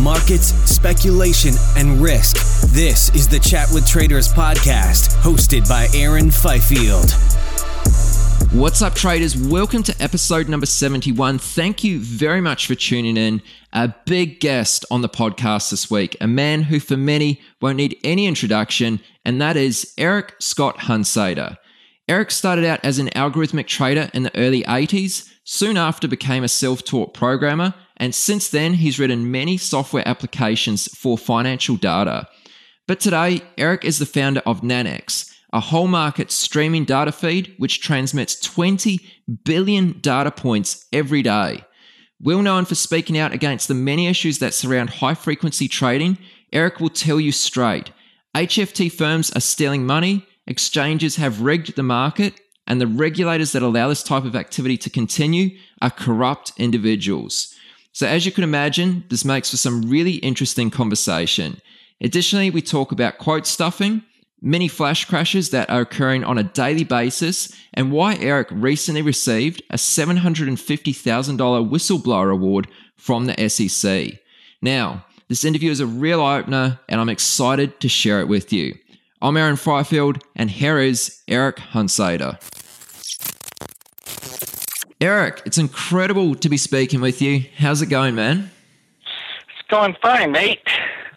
Markets, speculation, and risk. This is the Chat with Traders podcast, hosted by Aaron Fifield. What's up, traders? Welcome to episode number 71. Thank you very much for tuning in. A big guest on the podcast this week, a man who, for many, won't need any introduction, and that is Eric Scott Hunsader. Eric started out as an algorithmic trader in the early 80s, soon after became a self-taught programmer, and since then he's written many software applications for financial data. But today, Eric is the founder of Nanex, a whole market streaming data feed which transmits 20 billion data points every day. Well known for speaking out against the many issues that surround high frequency trading, Eric will tell you straight HFT firms are stealing money, exchanges have rigged the market, and the regulators that allow this type of activity to continue are corrupt individuals. So, as you can imagine, this makes for some really interesting conversation. Additionally, we talk about quote stuffing, many flash crashes that are occurring on a daily basis, and why Eric recently received a $750,000 whistleblower award from the SEC. Now, this interview is a real opener, and I'm excited to share it with you. I'm Aaron Fifield, and here is Eric Hunsader. Eric, it's incredible to be speaking with you. How's it going, man? It's going fine, mate.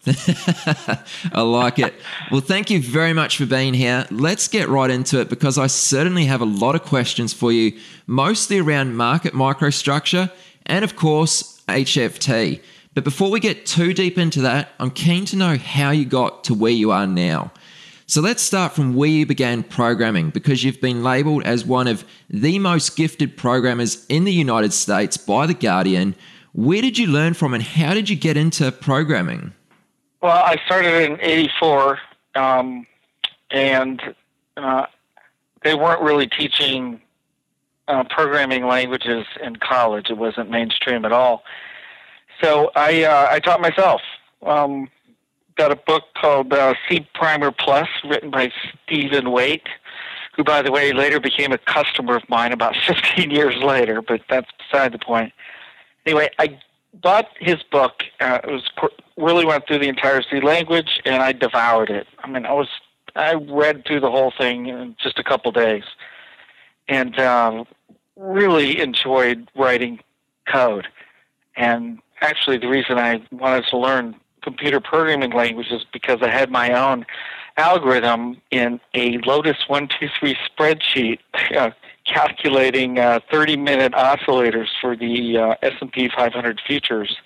I like it. Well, thank you very much for being here. Let's get right into it because I certainly have a lot of questions for you, mostly around market microstructure and, of course, HFT. But before we get too deep into that, I'm keen to know how you got to where you are now. So let's start from where you began programming because you've been labeled as one of the most gifted programmers in the United States by The Guardian. Where did you learn from and how did you get into programming? Well, I started in 84 um, and uh, they weren't really teaching uh, programming languages in college. It wasn't mainstream at all. So I, uh, I taught myself. Um, got a book called uh, C Primer Plus, written by Stephen Waite, who, by the way, later became a customer of mine about 15 years later, but that's beside the point. Anyway, I bought his book. Uh, it was really went through the entire C language, and I devoured it. I mean, I was I read through the whole thing in just a couple days, and um, really enjoyed writing code. And actually, the reason I wanted to learn computer programming languages because I had my own algorithm in a Lotus 123 spreadsheet uh, calculating uh, 30-minute oscillators for the uh, S&P 500 futures,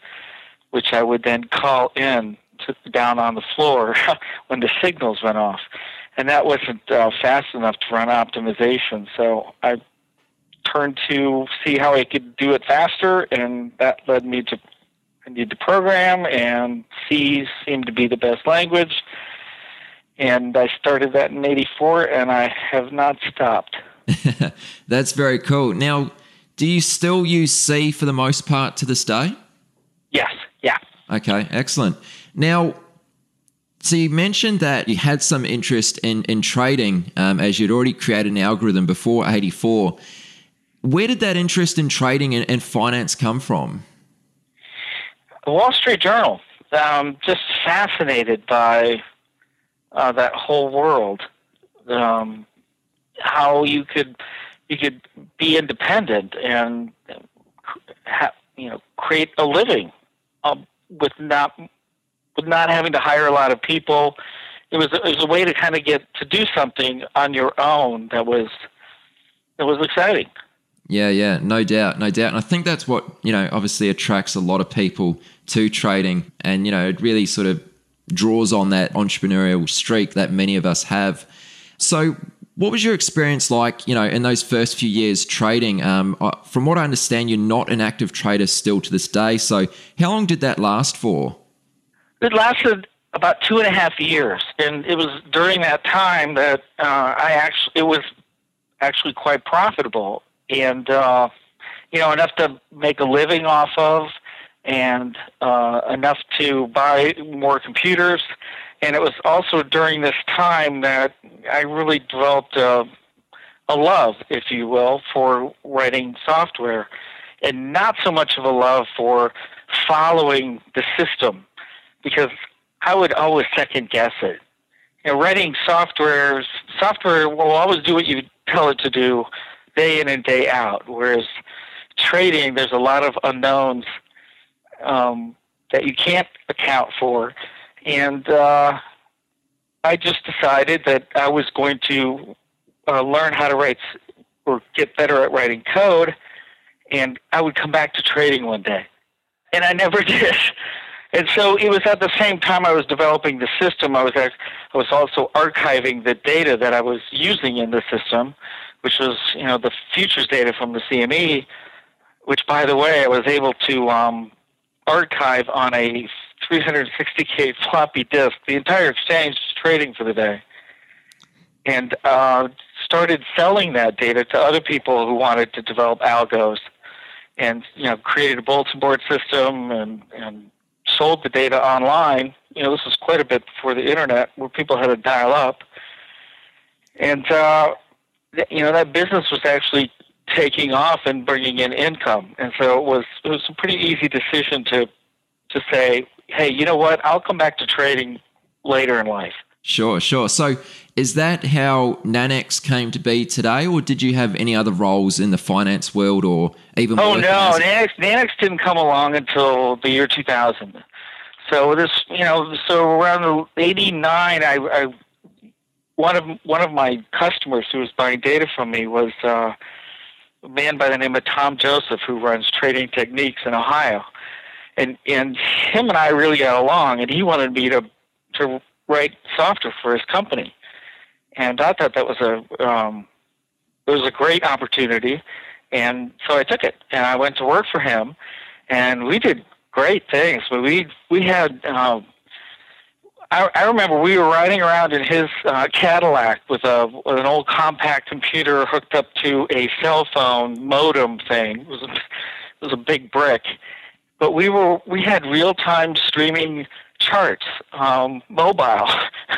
which I would then call in to, down on the floor when the signals went off. And that wasn't uh, fast enough to run optimization, so I turned to see how I could do it faster, and that led me to I need to program, and C seemed to be the best language. And I started that in 84, and I have not stopped. That's very cool. Now, do you still use C for the most part to this day? Yes, yeah. Okay, excellent. Now, So you mentioned that you had some interest in in trading um, as you'd already created an algorithm before '84. Where did that interest in trading and, and finance come from? The Wall Street Journal. Um, just fascinated by uh, that whole world. Um, how you could you could be independent and ha- you know create a living um, with not with not having to hire a lot of people. It was it was a way to kind of get to do something on your own that was that was exciting. Yeah, yeah, no doubt, no doubt. And I think that's what, you know, obviously attracts a lot of people to trading. And, you know, it really sort of draws on that entrepreneurial streak that many of us have. So, what was your experience like, you know, in those first few years trading? Um, from what I understand, you're not an active trader still to this day. So, how long did that last for? It lasted about two and a half years, and it was during that time that uh, I actually it was actually quite profitable and uh, you know enough to make a living off of, and uh, enough to buy more computers. And it was also during this time that I really developed a, a love, if you will, for writing software, and not so much of a love for following the system, because I would always second guess it. Know, writing software, software will always do what you tell it to do, day in and day out. Whereas trading, there's a lot of unknowns um, that you can't account for. And uh, I just decided that I was going to uh, learn how to write or get better at writing code, and I would come back to trading one day. And I never did. And so it was at the same time I was developing the system, I was I was also archiving the data that I was using in the system which was you know the futures data from the CME, which by the way I was able to um, archive on a 360k floppy disk. The entire exchange trading for the day, and uh, started selling that data to other people who wanted to develop algos, and you know created a bulletin board system and and sold the data online. You know this was quite a bit before the internet, where people had to dial up, and uh, you know that business was actually taking off and bringing in income, and so it was it was a pretty easy decision to to say, hey, you know what? I'll come back to trading later in life. Sure, sure. So, is that how Nanex came to be today, or did you have any other roles in the finance world, or even? Oh no, Nanex, Nanex didn't come along until the year 2000. So this, you know, so around '89, I, I one of one of my customers who was buying data from me was uh, a man by the name of Tom Joseph, who runs Trading Techniques in Ohio, and and him and I really got along, and he wanted me to to write software for his company, and I thought that was a um, it was a great opportunity, and so I took it, and I went to work for him, and we did great things. But we we had uh, I, I remember we were riding around in his uh, Cadillac with a with an old Compaq computer hooked up to a cell phone modem thing. It was a, it was a big brick, but we were we had real time streaming charts, um, mobile,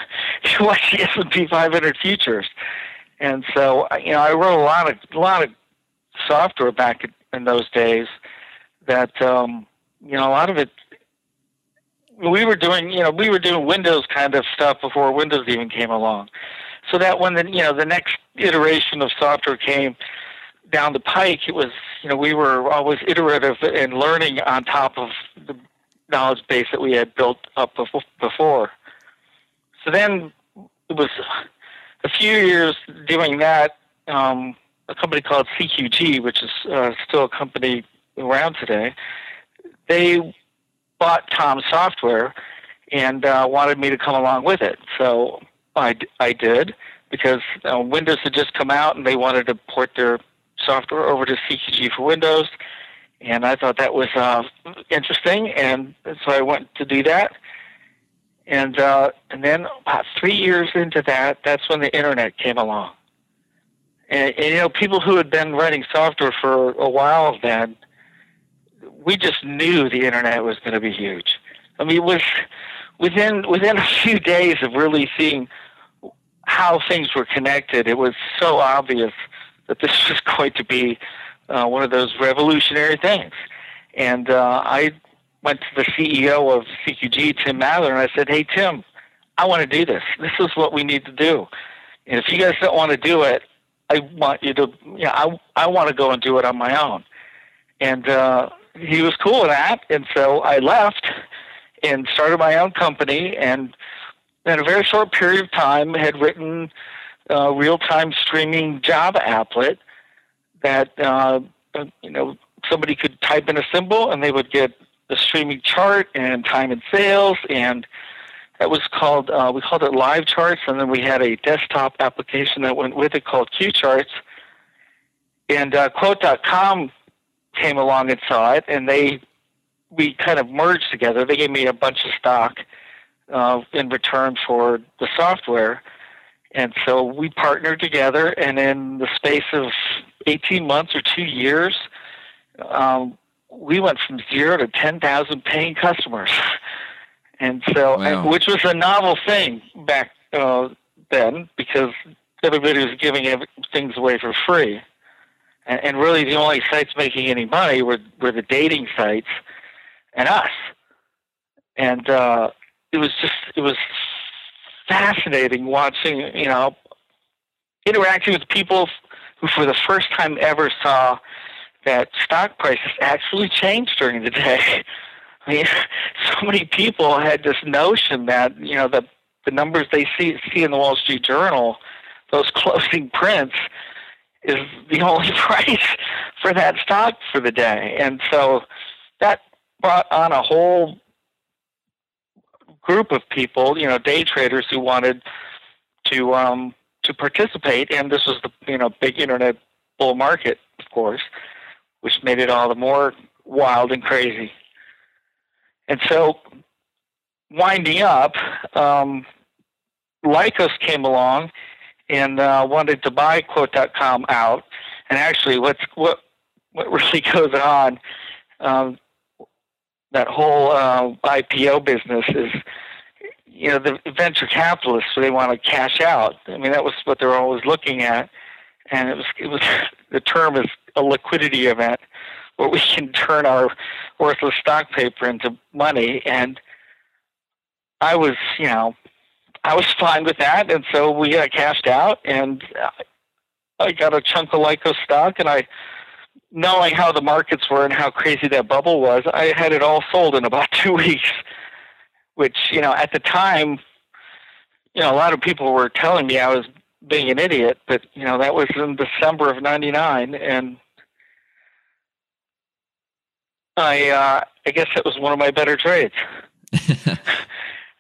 watch the S and P 500 futures, and so you know I wrote a lot of a lot of software back in those days that um, you know a lot of it we were doing, you know, we were doing Windows kind of stuff before Windows even came along. So that when the, you know, the next iteration of software came down the pike, it was, you know, we were always iterative and learning on top of the knowledge base that we had built up before. So then it was a few years doing that. Um, a company called CQG, which is uh, still a company around today, they bought Tom Software and uh, wanted me to come along with it. So I, I did because uh, Windows had just come out and they wanted to port their software over to CQG for Windows. And I thought that was uh, interesting, and so I went to do that. And uh, and then about three years into that, that's when the internet came along. And, and you know, people who had been writing software for a while then we just knew the internet was going to be huge. I mean, it was within within a few days of really seeing how things were connected, it was so obvious that this was going to be uh, one of those revolutionary things. And uh, I went to the CEO of CQG, Tim Mather, and I said, "Hey, Tim, I want to do this. This is what we need to do. And if you guys don't want to do it, I want you to, you know, I I want to go and do it on my own." And uh, he was cool with that, and so I left and started my own company, and in a very short period of time, had written a real-time streaming Java applet that uh, you know somebody could type in a symbol and they would get the streaming chart and time and sales and that was called uh, we called it live charts and then we had a desktop application that went with it called q charts. And uh, quote.com came along and saw it and they we kind of merged together they gave me a bunch of stock uh, in return for the software and so we partnered together and in the space of 18 months or two years um, we went from zero to 10,000 paying customers. And so, wow. which was a novel thing back uh, then because everybody was giving things away for free. And, and really, the only sites making any money were, were the dating sites and us. And uh, it was just, it was fascinating watching, you know, interacting with people who for the first time ever saw that stock prices actually changed during the day. I mean, so many people had this notion that you know the the numbers they see see in the Wall Street Journal, those closing prints, is the only price for that stock for the day, and so that brought on a whole group of people, you know, day traders who wanted to um, to participate, and this was the you know big internet bull market, of course which made it all the more wild and crazy. And so, winding up, um, Lycos came along and uh, wanted to buy Quote.com out. And actually, what's what what really goes on, um, that whole uh, IPO business is, you know, the venture capitalists they want to cash out. I mean, that was what they're always looking at, and it was it was the term is a liquidity event where we can turn our worthless stock paper into money. And I was, you know, I was fine with that, and so we got cashed out, and I got a chunk of Lycos stock, and I, knowing how the markets were and how crazy that bubble was, I had it all sold in about two weeks. Which, you know, at the time, you know, a lot of people were telling me I was being an idiot, but you know that was in December of '99, and I uh, I guess it was one of my better trades.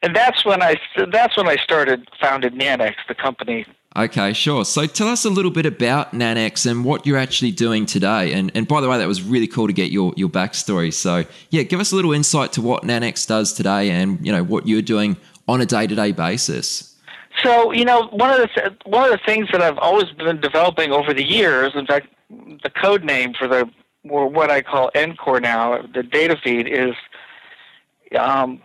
and that's when I that's when I started founded Nanex, the company. Okay, sure. So tell us a little bit about Nanex and what you're actually doing today. And and by the way, that was really cool to get your your backstory. So yeah, give us a little insight to what Nanex does today, and you know what you're doing on a day to day basis. So you know, one of the th- one of the things that I've always been developing over the years, in fact, the code name for the or what I call NxCore now, the data feed is, um,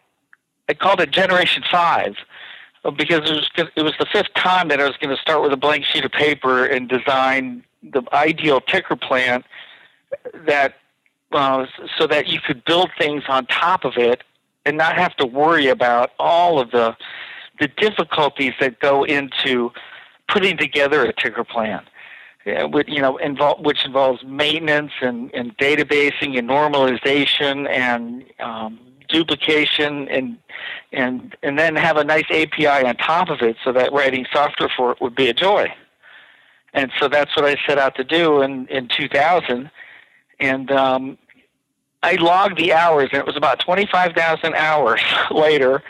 I called it Generation Five because it was it was the fifth time that I was going to start with a blank sheet of paper and design the ideal ticker plant that uh, so that you could build things on top of it and not have to worry about all of the the difficulties that go into putting together a ticker plant. which, you know, involve, which involves maintenance and, and databasing and normalization and um, duplication and and and then have a nice API on top of it so that writing software for it would be a joy. And so that's what I set out to do in in 2000. And um, I logged the hours, and it was about 25,000 hours later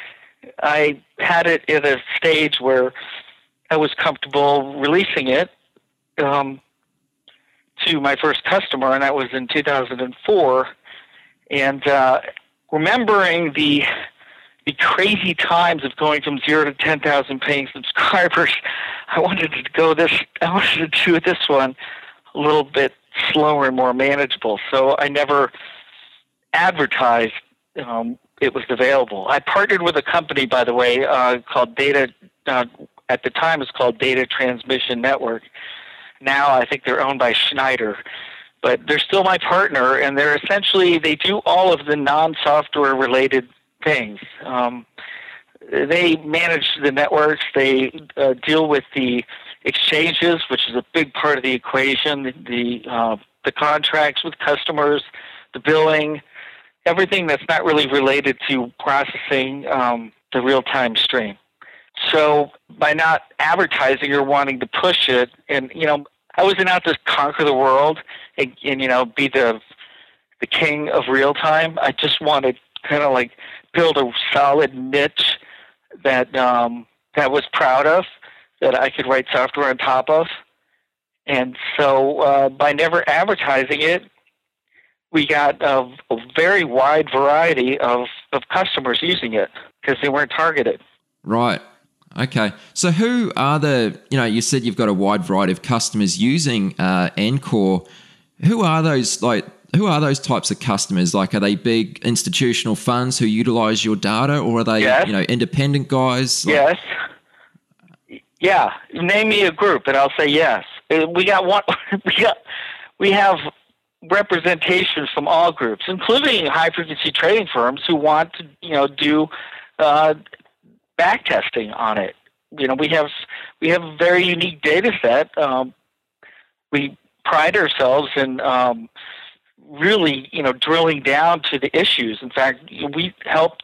I had it at a stage where I was comfortable releasing it um, to my first customer, and that was in 2004. And uh, remembering the the crazy times of going from zero to 10,000 paying subscribers, I wanted to go this. I wanted to do this one a little bit slower and more manageable. So I never advertised um, it was available. I partnered with a company, by the way, uh, called Data. Uh, at the time, it's called Data Transmission Network. Now, I think they're owned by Schneider, but they're still my partner, and they're essentially they do all of the non-software related things. Um, they manage the networks. They uh, deal with the exchanges, which is a big part of the equation. The uh, the contracts with customers, the billing, everything that's not really related to processing um, the real time stream. So by not advertising or wanting to push it, and you know, I wasn't out to conquer the world and, and you know be the the king of real time. I just wanted kind of like build a solid niche that um, that was proud of, that I could write software on top of. And so uh, by never advertising it, we got a, a very wide variety of, of customers using it because they weren't targeted. Right. Okay. So who are the, you know, you said you've got a wide variety of customers using uh, NxCore. Who are those, like, who are those types of customers? Like, are they big institutional funds who utilize your data, or are they, yes. you know, independent guys? Like- yes. Yeah. Name me a group, and I'll say yes. Uh, we got one. We got. We have representation from all groups, including high frequency trading firms who want to, you know, do uh, back testing on it. You know, we have we have a very unique data set. Um, we pride ourselves in um, really, you know, drilling down to the issues. In fact, we helped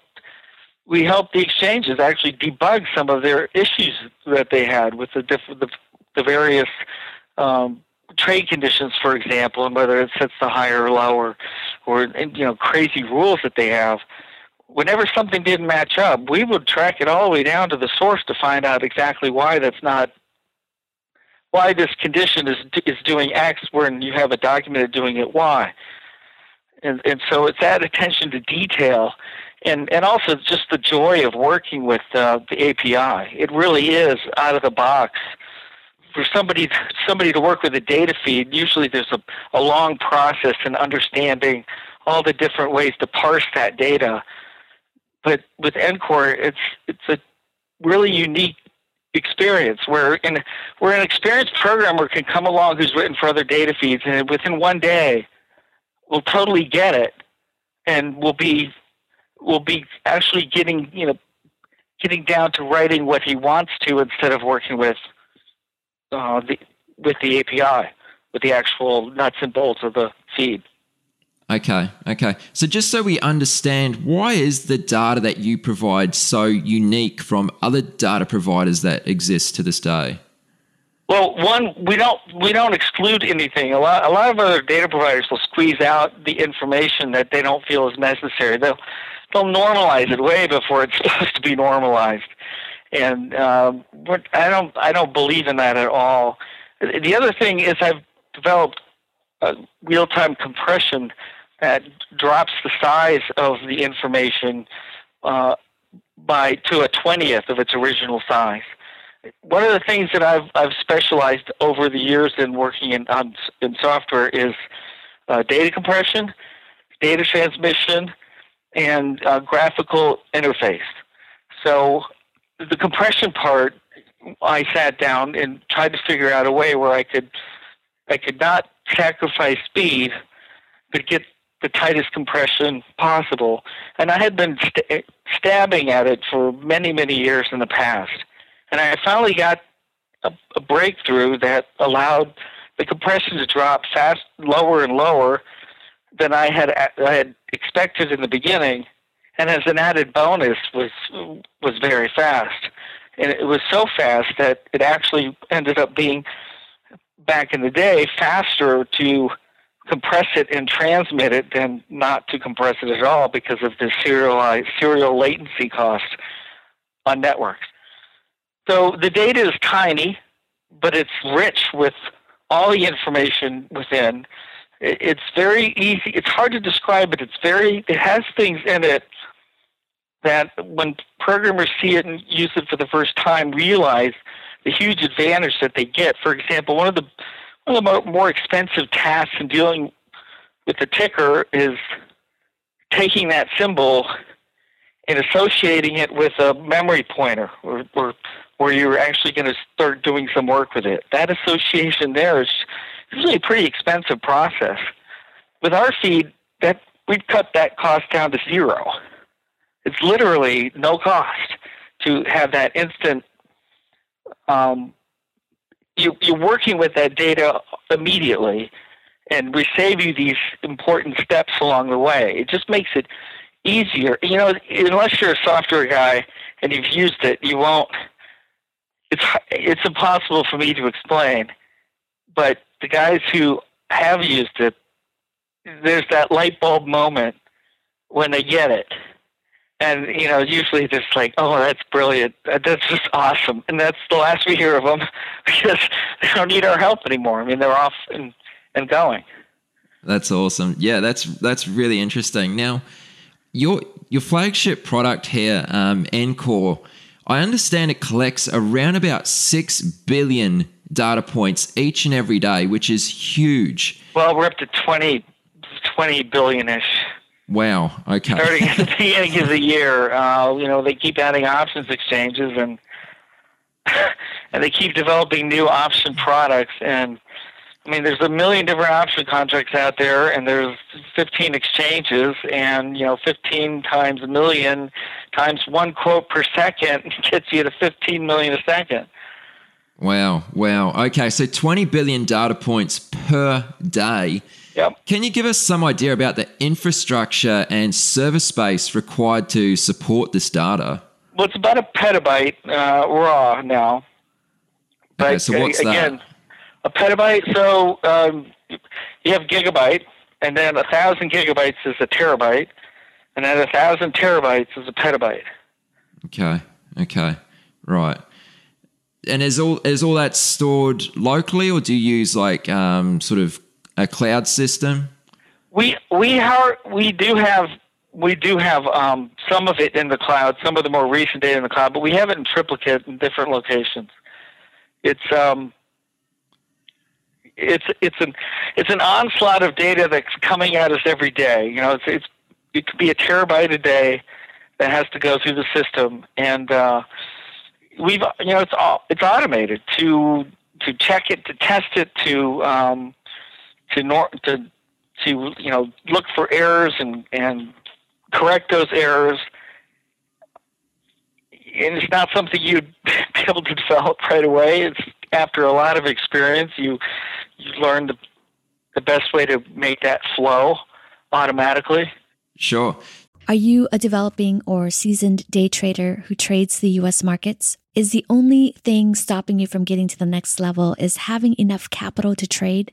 we helped the exchanges actually debug some of their issues that they had with the diff- the, the various um, trade conditions, for example, and whether it sets the higher or lower, or you know, crazy rules that they have. Whenever something didn't match up, we would track it all the way down to the source to find out exactly why that's not why this condition is is doing X when you have a document doing it Y. And and so it's that attention to detail, and and also just the joy of working with uh, the API. It really is out of the box. For somebody somebody to work with a data feed, usually there's a, a long process in understanding all the different ways to parse that data. But with NxCore, it's it's a really unique experience where in where an experienced programmer can come along who's written for other data feeds and within one day will totally get it and will be will be actually getting you know getting down to writing what he wants to instead of working with uh, the with the API with the actual nuts and bolts of the feed. Okay, okay. So just so we understand, why is the data that you provide so unique from other data providers that exist to this day? Well, one, we don't we don't exclude anything. A lot a lot of other data providers will squeeze out the information that they don't feel is necessary. They'll they'll normalize it way before it's supposed to be normalized, and um, I don't I don't believe in that at all. The other thing is I've developed real time compression that drops the size of the information uh, by to a twentieth of its original size. One of the things that I've I've specialized over the years in working in on, in software is uh, data compression, data transmission, and uh, graphical interface. So the compression part, I sat down and tried to figure out a way where I could I could not sacrifice speed, but get the tightest compression possible. And I had been st- eh, stabbing at it for many, many years in the past. And I finally got a, a breakthrough that allowed the compression to drop fast, lower and lower than I had I had expected in the beginning. And as an added bonus, was was very fast. And it was so fast that it actually ended up being back in the day faster to compress it and transmit it than not to compress it at all because of the serial uh, serial latency cost on networks. So the data is tiny, but it's rich with all the information within. It's very easy. It's hard to describe, but it's very. It has things in it that when programmers see it and use it for the first time, realize the huge advantage that they get. For example, one of the one of the more expensive tasks in dealing with the ticker is taking that symbol and associating it with a memory pointer or, or where you're actually going to start doing some work with it. That association there is usually a pretty expensive process. With our feed, that we've cut that cost down to zero. It's literally no cost to have that instant. Um, you, you're working with that data immediately, and we save you these important steps along the way. It just makes it easier. You know, unless you're a software guy and you've used it, you won't. It's it's impossible for me to explain, but the guys who have used it, there's that light bulb moment when they get it. And you know, usually just like, oh, that's brilliant. That's just awesome. And that's the last we hear of them because they don't need our help anymore. I mean, they're off and and going. That's awesome. Yeah, that's that's really interesting. Now, your your flagship product here, um, NxCore, I understand it collects around about six billion data points each and every day, which is huge. Well, we're up to 20, 20 billion ish. Wow. Okay. Starting at the beginning of the year, uh, you know, they keep adding options exchanges and and they keep developing new option products and I mean, there's a million different option contracts out there, and there's 15 exchanges, and you know, 15 times a million times one quote per second gets you to 15 million a second. Wow, wow. Okay, so 20 billion data points per day. Yep. Can you give us some idea about the infrastructure and server space required to support this data? Well, it's about a petabyte uh, raw now. But okay, so what's again, that? a petabyte. So um, you have gigabyte, and then a thousand gigabytes is a terabyte, and then a thousand terabytes is a petabyte. Okay. Okay. Right. And is all is all that stored locally, or do you use like um, sort of a cloud system? We we are we do have we do have um, some of it in the cloud, some of the more recent data in the cloud, but we have it in triplicate in different locations. It's um, it's it's an it's an onslaught of data that's coming at us every day. You know, it's it's it could be a terabyte a day that has to go through the system, and uh, we've you know it's all it's automated to to check it, to test it, to um, to nor- to to you know look for errors and and correct those errors. And it's not something you'd be able to develop right away. It's after a lot of experience, you you learn the the best way to make that flow automatically. Sure. Are you a developing or seasoned day trader who trades the US markets? Is the only thing stopping you from getting to the next level is having enough capital to trade?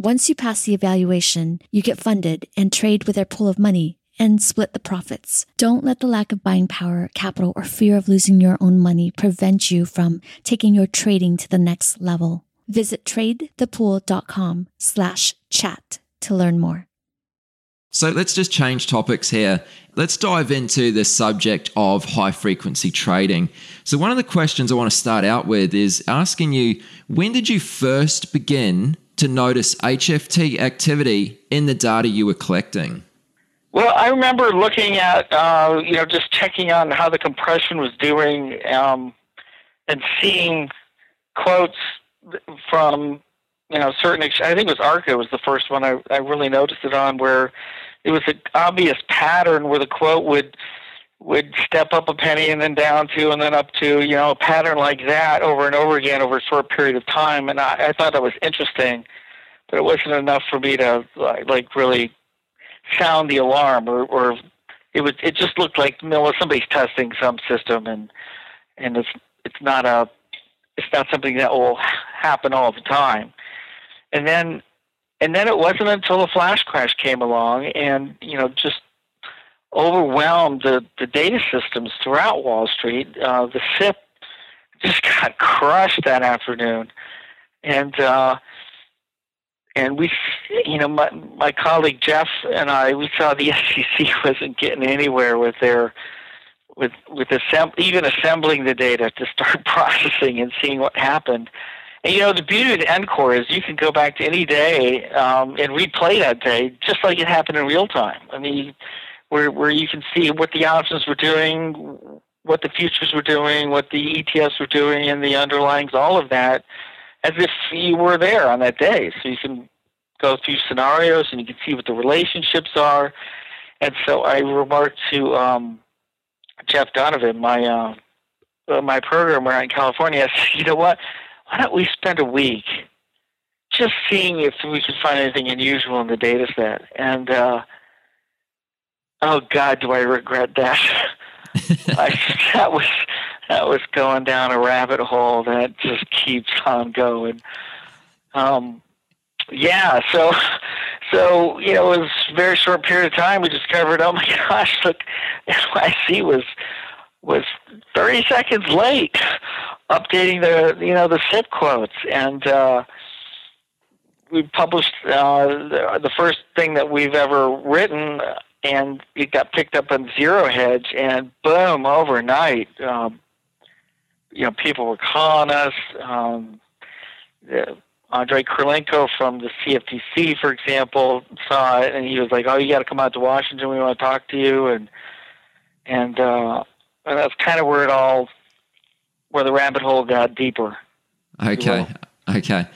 Once you pass the evaluation, you get funded and trade with their pool of money and split the profits. Don't let the lack of buying power, capital, or fear of losing your own money prevent you from taking your trading to the next level. Visit tradethepool.com slash chat to learn more. So let's just change topics here. Let's dive into the subject of high frequency trading. So, one of the questions I want to start out with is asking you when did you first begin to notice HFT activity in the data you were collecting? Well, I remember looking at, uh, you know, just checking on how the compression was doing um, and seeing quotes from, you know, certain, I think it was Arca was the first one I, I really noticed it on where it was an obvious pattern where the quote would, would step up a penny and then down two and then up two, you know, a pattern like that over and over again over a short period of time. And I, I thought that was interesting, but it wasn't enough for me to like really sound the alarm or, or it was it just looked like you know somebody's testing some system and and it's it's not a it's not something that will happen all the time and then and then it wasn't until the flash crash came along and you know just overwhelmed the, the data systems throughout Wall Street. Uh, the SIP just got crushed that afternoon, and uh, and we, you know, my my colleague Jeff and I, we saw the SEC wasn't getting anywhere with their with with assemb- even assembling the data to start processing and seeing what happened. And you know, the beauty of the NxCore is you can go back to any day um, and replay that day just like it happened in real time. I mean, where where you can see what the options were doing, what the futures were doing, what the ETFs were doing, and the underlyings, all of that, as if you were there on that day. So you can go through scenarios and you can see what the relationships are. And so I remarked to um, Jeff Donovan, my uh, uh, my programmer in California. I said, you know what? Why don't we spend a week just seeing if we can find anything unusual in the data set? And uh, oh God, do I regret that? I, that was that was going down a rabbit hole that just keeps on going. Um, yeah, so so you know, it was a very short period of time. We discovered, oh my gosh, look, NYSE was was 30 seconds late updating the you know the SIP quotes, and uh, we published uh, the, the first thing that we've ever written, and it got picked up on Zero Hedge, and boom, overnight, um, you know, people were calling us. Um, Andrei Kirilenko from the CFTC, for example, saw it and he was like, "Oh, you got to come out to Washington. We want to talk to you." And and uh, and that's kind of where it all, where the rabbit hole got deeper. Okay, okay.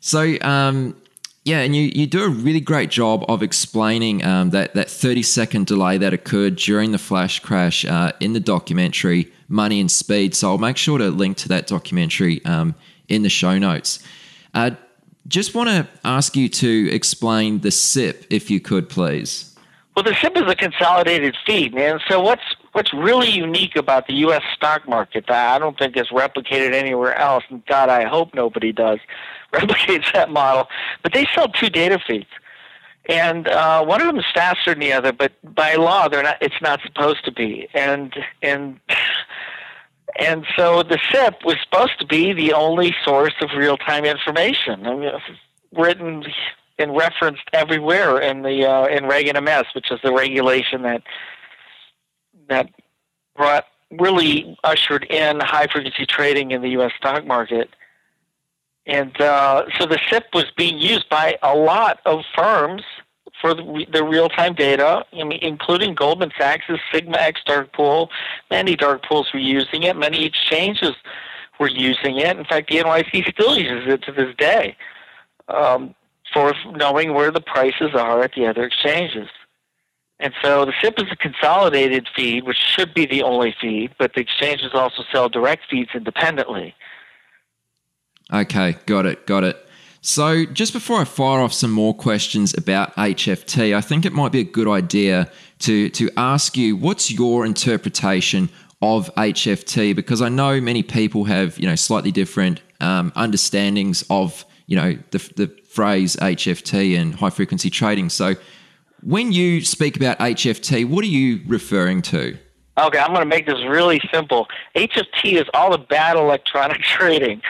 So, um, yeah, and you, you do a really great job of explaining um, that that thirty second delay that occurred during the flash crash uh, in the documentary Money and Speed. So I'll make sure to link to that documentary um, in the show notes. Uh, just want to ask you to explain the SIP, if you could, please. Well, the SIP is a consolidated feed, man. So what's what's really unique about the U.S. stock market that I don't think is replicated anywhere else, and God, I hope nobody does, replicates that model. But they sell two data feeds, and uh, one of them is faster than the other. But by law, they're not. It's not supposed to be. And and and so the SIP was supposed to be the only source of real time information. I mean, written and referenced everywhere in the uh, in Reg NMS, which is the regulation that that brought really ushered in high frequency trading in the U.S. stock market. And uh, so the SIP was being used by a lot of firms for the, the real-time data, I mean, including Goldman Sachs' Sigma X dark pool. Many dark pools were using it. Many exchanges were using it. In fact, the NYSE still uses it to this day um, for knowing where the prices are at the other exchanges. And so the SIP is a consolidated feed, which should be the only feed, but the exchanges also sell direct feeds independently. Okay, got it, got it. So, just before I fire off some more questions about HFT, I think it might be a good idea to, to ask you what's your interpretation of HFT? Because I know many people have you know slightly different um, understandings of you know the, the phrase HFT and high frequency trading. So, when you speak about HFT, what are you referring to? Okay, I'm going to make this really simple. HFT is all about electronic trading.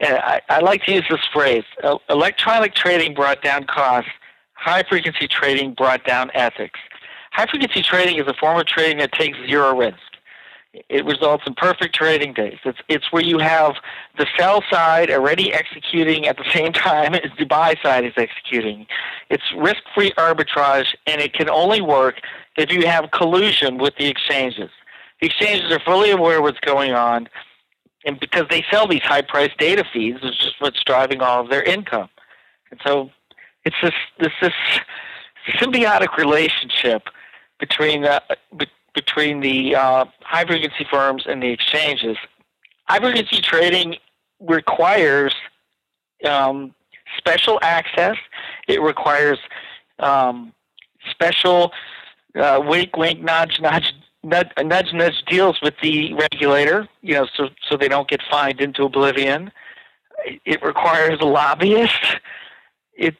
And I, I like to use this phrase electronic trading brought down costs, high frequency trading brought down ethics. High frequency trading is a form of trading that takes zero risk. It results in perfect trading days. It's, it's where you have the sell side already executing at the same time as the buy side is executing. It's risk free arbitrage, and it can only work if you have collusion with the exchanges. The exchanges are fully aware of what's going on and because they sell these high priced data feeds, it's just what's driving all of their income. And so it's this this this symbiotic relationship between the between the uh, high frequency firms and the exchanges. High frequency trading requires um, special access. It requires um, special uh, wink, wink, nudge, nudge nudge, nudge nudge deals with the regulator, you know, so so they don't get fined into oblivion. It requires a lobbyist. It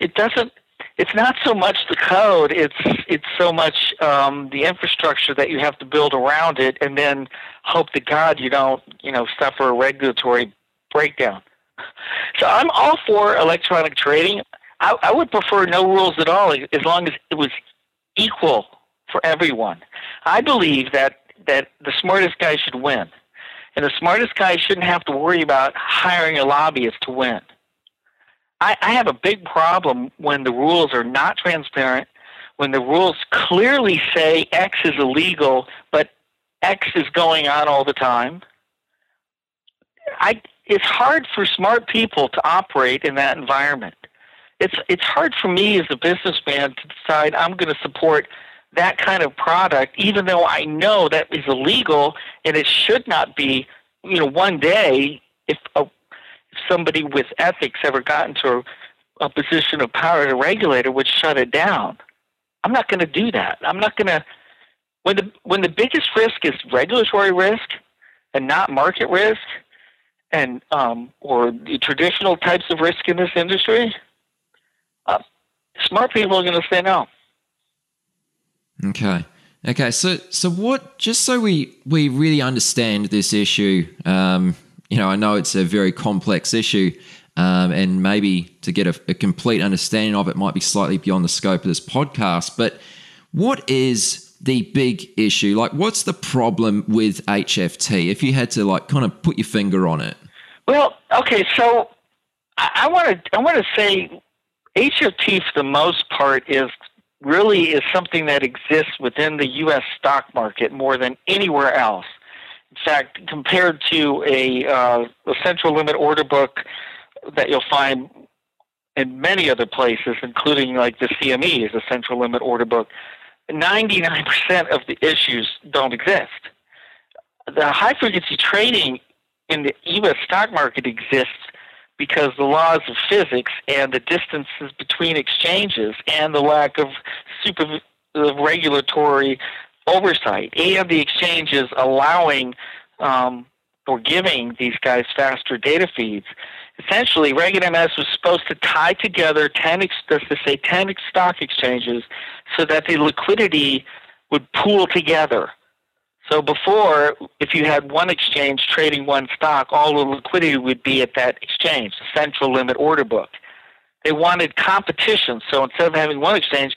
it doesn't. it's not so much the code; it's it's so much um, the infrastructure that you have to build around it, and then hope to God you don't you know suffer a regulatory breakdown. So I'm all for electronic trading. I, I would prefer no rules at all, as long as it was equal for everyone. I believe that that the smartest guy should win, and the smartest guy shouldn't have to worry about hiring a lobbyist to win. I, I have a big problem when the rules are not transparent, when the rules clearly say X is illegal, but X is going on all the time. I, it's hard for smart people to operate in that environment. It's, it's hard for me as a businessman to decide I'm going to support that kind of product, even though I know that is illegal and it should not be. You know, one day, if a somebody with ethics ever got into a, a position of power to regulate it would shut it down. I'm not going to do that. I'm not going to. When the when the biggest risk is regulatory risk and not market risk, and um, or the traditional types of risk in this industry, uh, smart people are going to say no. Okay. Okay. So so what? Just so we we really understand this issue, um, you know, I know it's a very complex issue, um, and maybe to get a, a, complete understanding of it might be slightly beyond the scope of this podcast. But what is the big issue? Like, what's the problem with HFT? If you had to like kind of put your finger on it. Well, okay, so I want to I want to say HFT for the most part is really is something that exists within the U.S. stock market more than anywhere else. In fact, compared to a, uh, a central limit order book that you'll find in many other places, including like the CME is a central limit order book, 99% of the issues don't exist. The high frequency trading in the U.S. stock market exists because the laws of physics and the distances between exchanges and the lack of super of regulatory oversight and the exchanges allowing um, or giving these guys faster data feeds. Essentially, Reg NMS was supposed to tie together 10, let's say 10 stock exchanges so that the liquidity would pool together. So before, if you had one exchange trading one stock, all the liquidity would be at that exchange, the central limit order book. They wanted competition, so instead of having one exchange,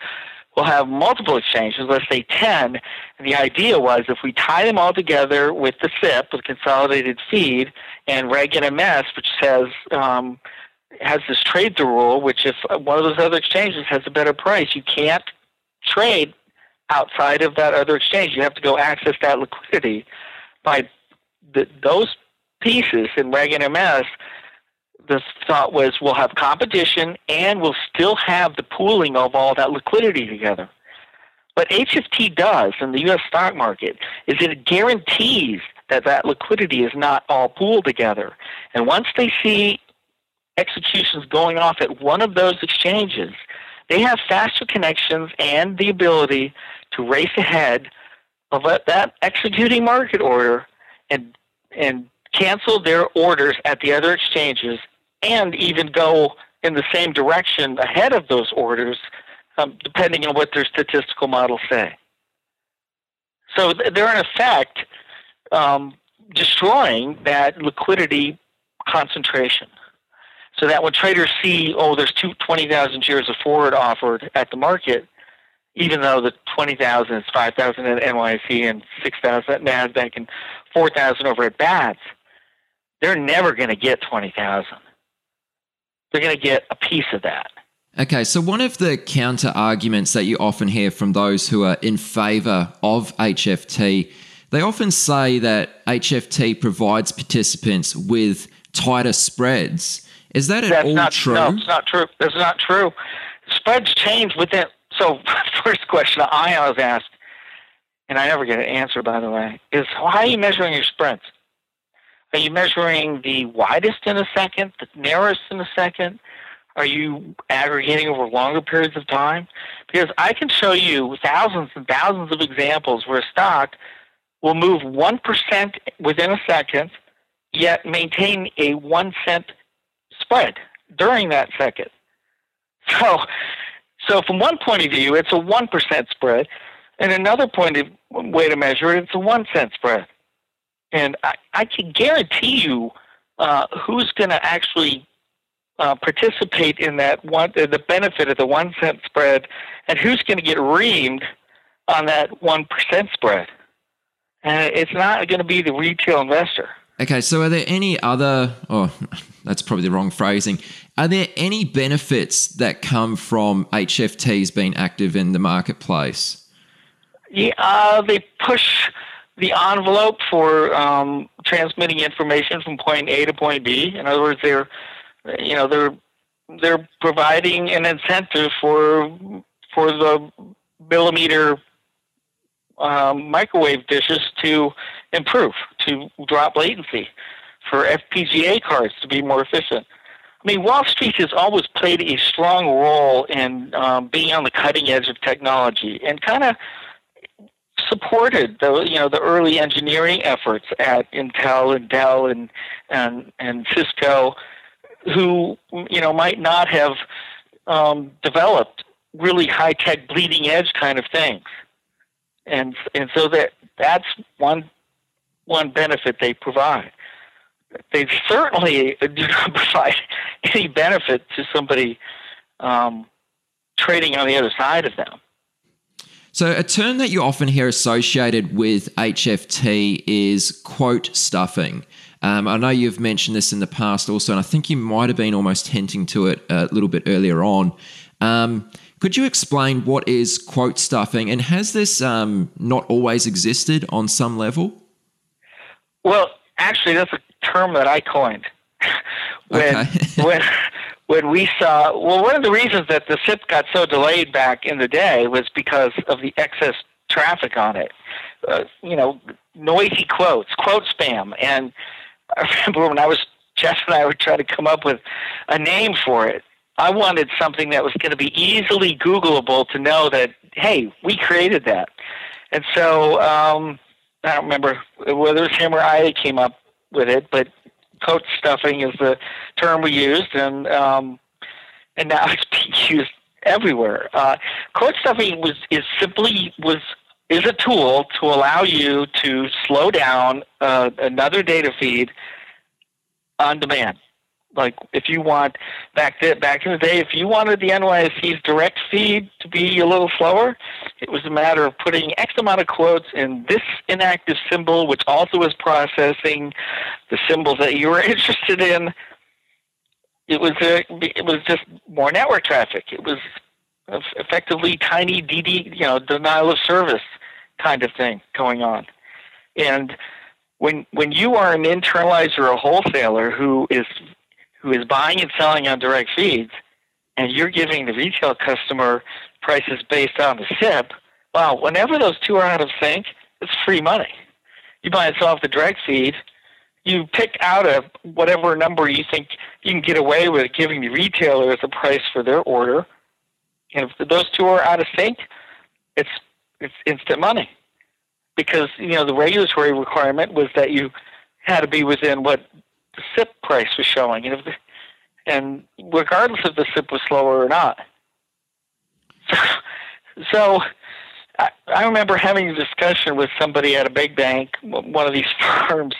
we'll have multiple exchanges, let's say 10. And the idea was if we tie them all together with the SIP, with consolidated feed, and Reg NMS, which says, um, has this trade-through rule, which if one of those other exchanges has a better price, you can't trade outside of that other exchange. You have to go access that liquidity by the, those pieces in Reg NMS the thought was we'll have competition and we'll still have the pooling of all that liquidity together. What HFT does in the U.S. stock market is it guarantees that that liquidity is not all pooled together. And once they see executions going off at one of those exchanges, they have faster connections and the ability to race ahead of that executing market order and and cancel their orders at the other exchanges and even go in the same direction ahead of those orders, um, depending on what their statistical models say. So they're in effect um, destroying that liquidity concentration. So that when traders see, oh, there's two, 20,000 shares of Ford offered at the market, even though the 20,000 is 5,000 at NYSE and 6,000 at NASDAQ and 4,000 over at BATS, they're never going to get 20,000 they're going to get a piece of that. Okay, so one of the counter arguments that you often hear from those who are in favor of HFT, they often say that HFT provides participants with tighter spreads. Is that at That's all not, true? No, it's not true. That's not true. Spreads change within. So, first question I always ask, and I never get an answer, by the way, is how are you measuring your spreads? Are you measuring the widest in a second, the narrowest in a second? Are you aggregating over longer periods of time? Because I can show you thousands and thousands of examples where a stock will move 1% within a second, yet maintain a one cent spread during that second. So, So from one point of view, it's a one percent spread, and another point of way to measure it, it's a one cent spread. And I, I can guarantee you uh, who's going to actually uh, participate in that one, the benefit of the one cent spread, and who's going to get reamed on that one percent spread. And it's not going to be the retail investor. Okay, so are there any other? Oh, that's probably the wrong phrasing. Are there any benefits that come from HFTs being active in the marketplace? Yeah, uh, they push the envelope for um, transmitting information from point A to point B. In other words, they're you know they're they're providing an incentive for for the millimeter um, microwave dishes to improve, to drop latency, for FPGA cards to be more efficient. I mean, Wall Street has always played a strong role in um, being on the cutting edge of technology and kind of supported the you know the early engineering efforts at Intel and Dell and and and Cisco, who you know might not have um, developed really high tech bleeding edge kind of things, and and so that that's one one benefit they provide. They certainly do not provide any benefit to somebody um, trading on the other side of them. So, a term that you often hear associated with HFT is quote stuffing. Um, I know you've mentioned this in the past also, and I think you might have been almost hinting to it a little bit earlier on. Um, could you explain what is quote stuffing, and has this um, not always existed on some level? Well, actually, that's a term that I coined. when, okay. when when we saw, well, one of the reasons that the SIP got so delayed back in the day was because of the excess traffic on it. Uh, you know, noisy quotes, quote spam. And I remember when I was, Jeff and I were trying to come up with a name for it. I wanted something that was going to be easily Googleable to know that, hey, we created that. And so um, I don't remember whether it was him or I came up with it, but quote stuffing is the term we used, and um, and now it's being used everywhere. Uh, quote stuffing was is simply was is a tool to allow you to slow down uh, another data feed on demand. Like if you want back to, back in the day, if you wanted the NYSE's direct feed to be a little slower, it was a matter of putting X amount of quotes in this inactive symbol, which also is processing the symbols that you were interested in. It was a, it was just more network traffic. It was effectively tiny DD, you know, denial of service kind of thing going on. And when when you are an internalizer or a wholesaler who is who is buying and selling on direct feeds, and you're giving the retail customer prices based on the SIP, well, whenever those two are out of sync, it's free money. You buy and sell off the direct feed, you pick out a whatever number you think you can get away with giving the retailer as a price for their order. And if those two are out of sync, it's it's instant money. Because, you know, the regulatory requirement was that you had to be within what the SIP price was showing, and, the, and regardless if the SIP was slower or not. So, so I, I remember having a discussion with somebody at a big bank, one of these firms,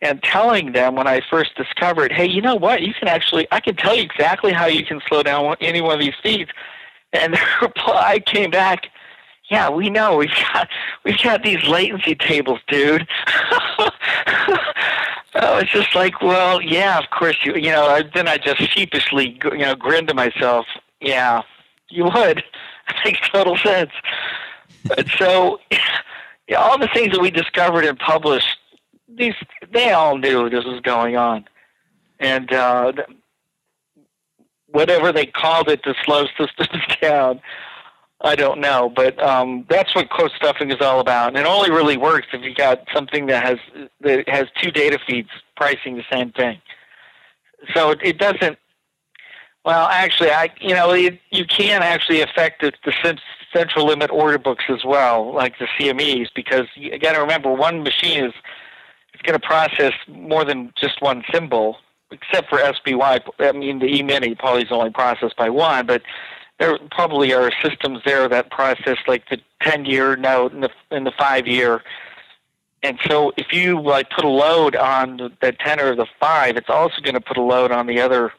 and telling them when I first discovered, hey, you know what? You can actually, I can tell you exactly how you can slow down any one of these feeds. And the reply came back, yeah, we know. We've got we've got these latency tables, dude. I it's just like, well, yeah, of course you. You know, then I just sheepishly, you know, grinned to myself. Yeah, you would. It makes total sense. but so, yeah, all the things that we discovered and published, these they all knew this was going on, and uh, whatever they called it to slow systems down I don't know, but um, that's what quote stuffing is all about. And it only really works if you got something that has that has two data feeds pricing the same thing. So it, it doesn't. Well, actually, I you know it, you can actually affect the, the central limit order books as well, like the CMEs, because you got to remember one machine is it's going to process more than just one symbol, except for SPY. I mean, the E-mini probably is only processed by one, but there probably are systems there that process like the 10 year note and the the five year. And so if you like put a load on the 10 or the five, it's also going to put a load on the other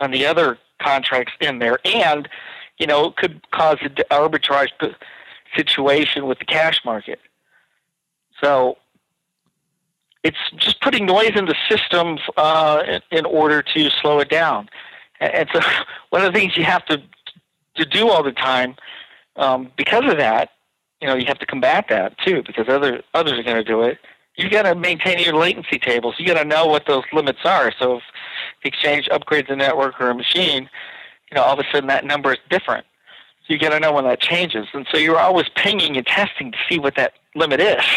on the other contracts in there, and you know it could cause an arbitrage situation with the cash market. So it's just putting noise in the system uh, in, order to slow it down. And so one of the things you have to to do all the time um, because of that, you know, you have to combat that too because other others are going to do it. You've got to maintain your latency tables. You got to know what those limits are. So if the exchange upgrades a network or a machine, you know, all of a sudden that number is different. So you got to know when that changes. And so you're always pinging and testing to see what that limit is.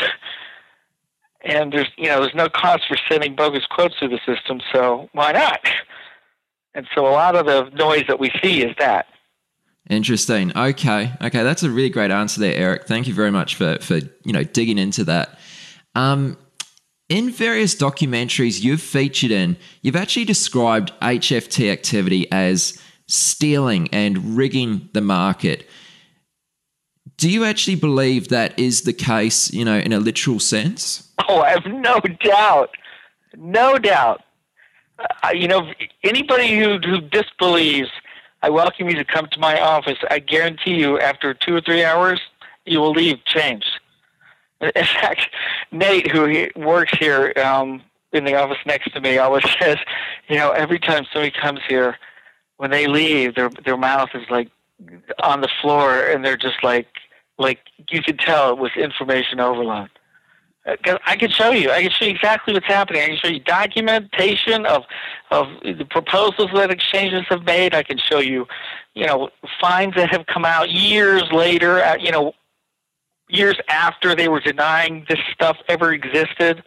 And there's, you know, there's no cost for sending bogus quotes through the system, so why not? And so a lot of the noise that we see is that. Interesting. Okay. Okay. That's a really great answer there, Eric. Thank you very much for, for you know, digging into that. Um, in various documentaries you've featured in, you've actually described HFT activity as stealing and rigging the market. Do you actually believe that is the case, you know, in a literal sense? Oh, I have no doubt. No doubt. You know, anybody who, who disbelieves, I welcome you to come to my office. I guarantee you, after two or three hours, you will leave changed. In fact, Nate, who works here um, in the office next to me, always says, you know, every time somebody comes here, when they leave, their their mouth is like on the floor, and they're just like like you can tell it was information overload. Uh, I can show you. I can show you exactly what's happening. I can show you documentation of of the proposals that exchanges have made. I can show you, you know, fines that have come out years later. Uh, you know, years after they were denying this stuff ever existed.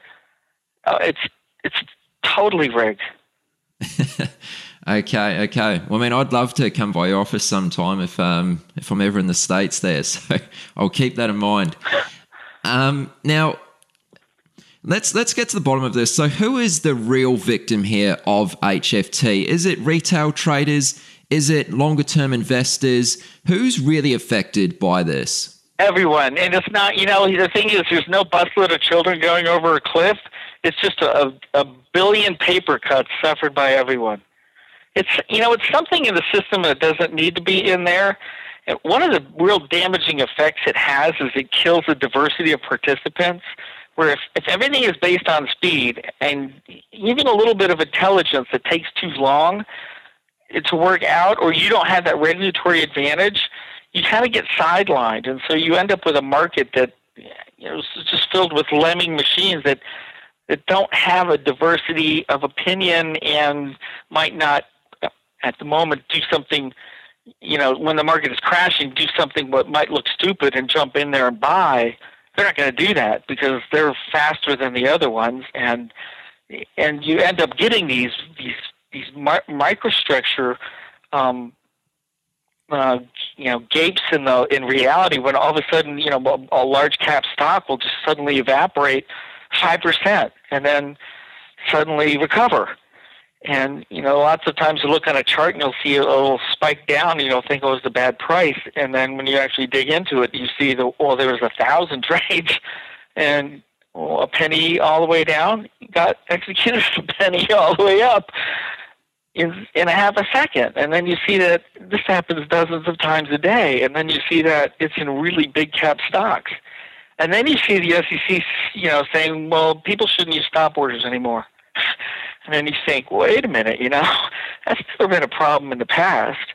Uh, it's it's totally rigged. okay, okay. Well, I mean, I'd love to come by your office sometime if um if I'm ever in the states there. So I'll keep that in mind. Um, now. Let's let's get to the bottom of this. So, who is the real victim here of HFT? Is it retail traders? Is it longer term investors? Who's really affected by this? Everyone, and it's not. You know, the thing is, there's no busload of children going over a cliff. It's just a, a billion paper cuts suffered by everyone. It's you know, it's something in the system that doesn't need to be in there. One of the real damaging effects it has is it kills the diversity of participants. Where if, if everything is based on speed and even a little bit of intelligence that takes too long uh, to work out, or you don't have that regulatory advantage, you kind of get sidelined, and so you end up with a market that you know is just filled with lemming machines that that don't have a diversity of opinion and might not uh, at the moment do something you know when the market is crashing do something what might look stupid and jump in there and buy they're not going to do that because they're faster than the other ones and and you end up getting these these these microstructure um, uh, you know gapes in the in reality when all of a sudden you know a, a large cap stock will just suddenly evaporate five percent and then suddenly recover. And you know, lots of times you look on a chart and you'll see a little spike down. And you don't think oh, it was a bad price, and then when you actually dig into it, you see the well, there was a thousand trades, and well, a penny all the way down got executed a penny all the way up in in a half a second, and then you see that this happens dozens of times a day, and then you see that it's in really big cap stocks, and then you see the SEC, you know, saying, well, people shouldn't use stop orders anymore, and then you think, wait a minute, you know, that's never been a problem in the past,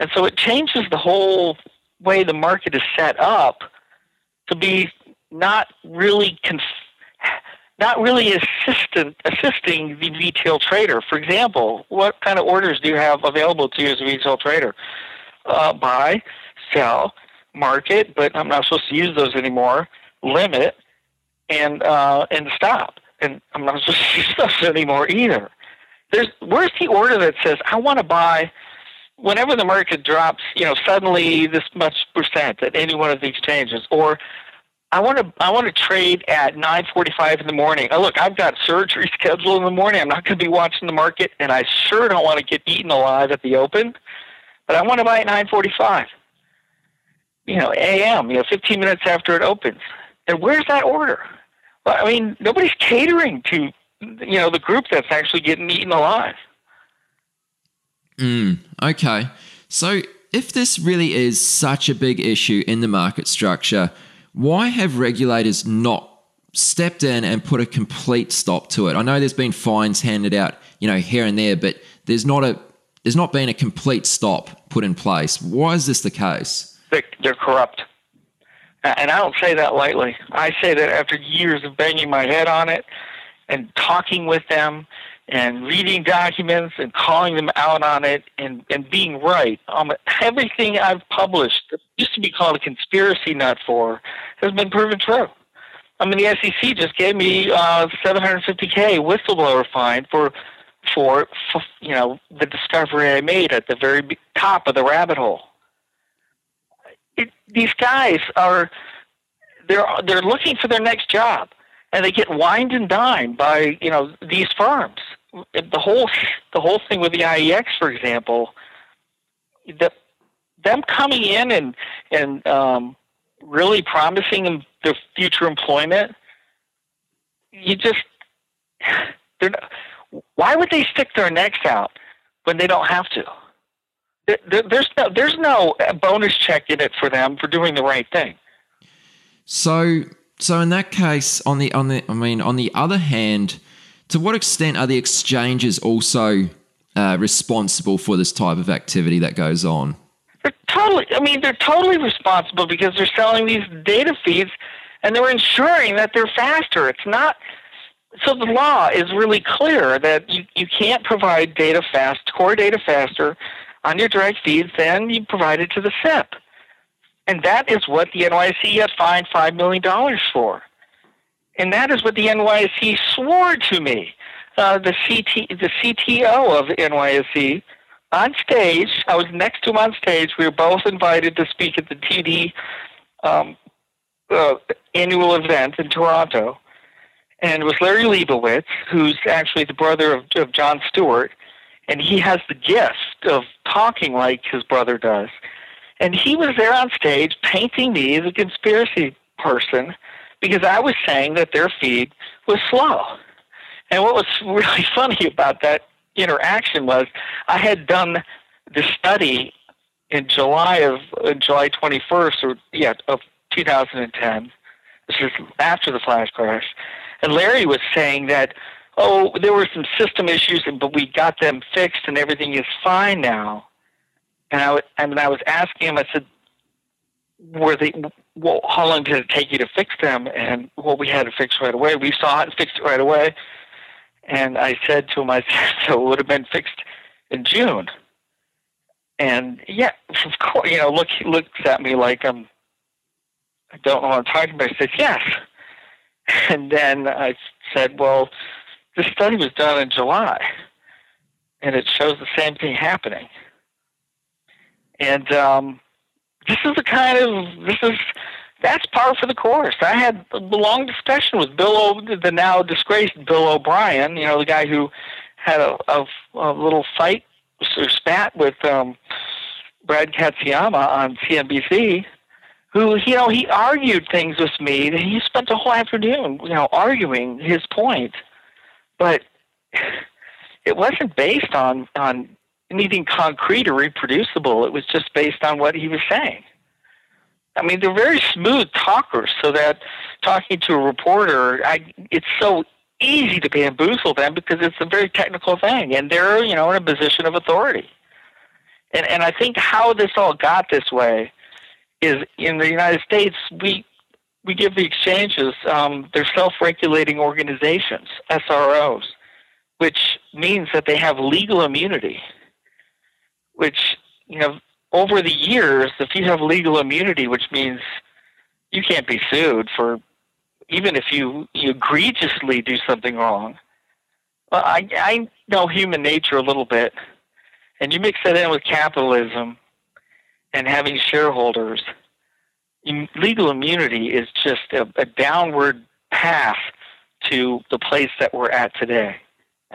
and so it changes the whole way the market is set up to be not really conf- not really assistant, assisting the retail trader. For example, what kind of orders do you have available to you as a retail trader? Uh, buy, sell, market, but I'm not supposed to use those anymore. Limit, and uh, and stop. And I'm not supposed to use those anymore either. There's where's the order that says I want to buy whenever the market drops, you know, suddenly this much percent at any one of these exchanges, or I want to I want to trade at 9:45 in the morning. Oh, look, I've got surgery scheduled in the morning. I'm not going to be watching the market, and I sure don't want to get eaten alive at the open. but I want to buy at 9:45. You know, a.m. You know, 15 minutes after it opens. And where's that order? I mean, nobody's catering to you know the group that's actually getting eaten alive. Mm, okay, so if this really is such a big issue in the market structure, why have regulators not stepped in and put a complete stop to it? I know there's been fines handed out, you know, here and there, but there's not a there's not been a complete stop put in place. Why is this the case? They're corrupt. And I don't say that lightly. I say that after years of banging my head on it and talking with them and reading documents and calling them out on it and, and being right. Um, everything I've published that used to be called a conspiracy nut for has been proven true. I mean, the SEC just gave me uh, 750k whistleblower fine for, for, for you know the discovery I made at the very top of the rabbit hole. It, these guys are they're they're looking for their next job, and they get wined and dined by you know these firms. The whole the whole thing with the IEX, for example, the, them coming in and and um, really promising them their future employment, you just they're not, why would they stick their necks out when they don't have to? There's no there's no bonus check in it for them for doing the right thing. So so in that case, on the on the I mean on the other hand, to what extent are the exchanges also uh, responsible for this type of activity that goes on? They're totally. I mean, they're totally responsible because they're selling these data feeds and they're ensuring that they're faster. It's not. So the law is really clear that you, you can't provide data fast, core data faster on your direct feeds than you provide it to the SIP. And that is what the NYSE had fined $5 million for. And that is what the NYSE swore to me. Uh, the, CT, the CTO of NYSE on stage, I was next to him on stage. We were both invited to speak at the TD um, uh, annual event in Toronto. And it was Larry Leibowitz, who's actually the brother of, of Jon Stewart and he has the gift of talking like his brother does. And he was there on stage painting me as a conspiracy person because I was saying that their feed was slow. And what was really funny about that interaction was I had done the study in July of uh, July 21st or yeah of 2010. This is after the flash crash, and Larry was saying that oh, there were some system issues, but we got them fixed and everything is fine now. And I, and I was asking him, I said, were they, well, how long did it take you to fix them? And well, we had it fixed right away. We saw it and fixed it right away. And I said to him, I said, so it would have been fixed in June. And yeah, of course, you know, look, he looks at me like I'm, I don't know what I'm talking about. He says, yes. And then I said, well, this study was done in July, and it shows the same thing happening. And um, this is the kind of this is that's par for the course. I had a long discussion with Bill, o, the now disgraced Bill O'Brien. You know, the guy who had a, a, a little fight or spat with um, Brad Katsuyama on CNBC. Who you know he argued things with me. He spent the whole afternoon, you know, arguing his point but it wasn't based on on anything concrete or reproducible. It was just based on what he was saying. I mean, they're very smooth talkers, so that talking to a reporter, I, it's so easy to bamboozle them because it's a very technical thing, and they're you know in a position of authority. And and I think how this all got this way is in the United States we we give the exchanges, um, they're self-regulating organizations, SROs, which means that they have legal immunity. Which you know, over the years, if you have legal immunity, which means you can't be sued for even if you, you egregiously do something wrong. Well, I, I know human nature a little bit, and you mix that in with capitalism and having shareholders legal immunity is just a, a downward path to the place that we're at today.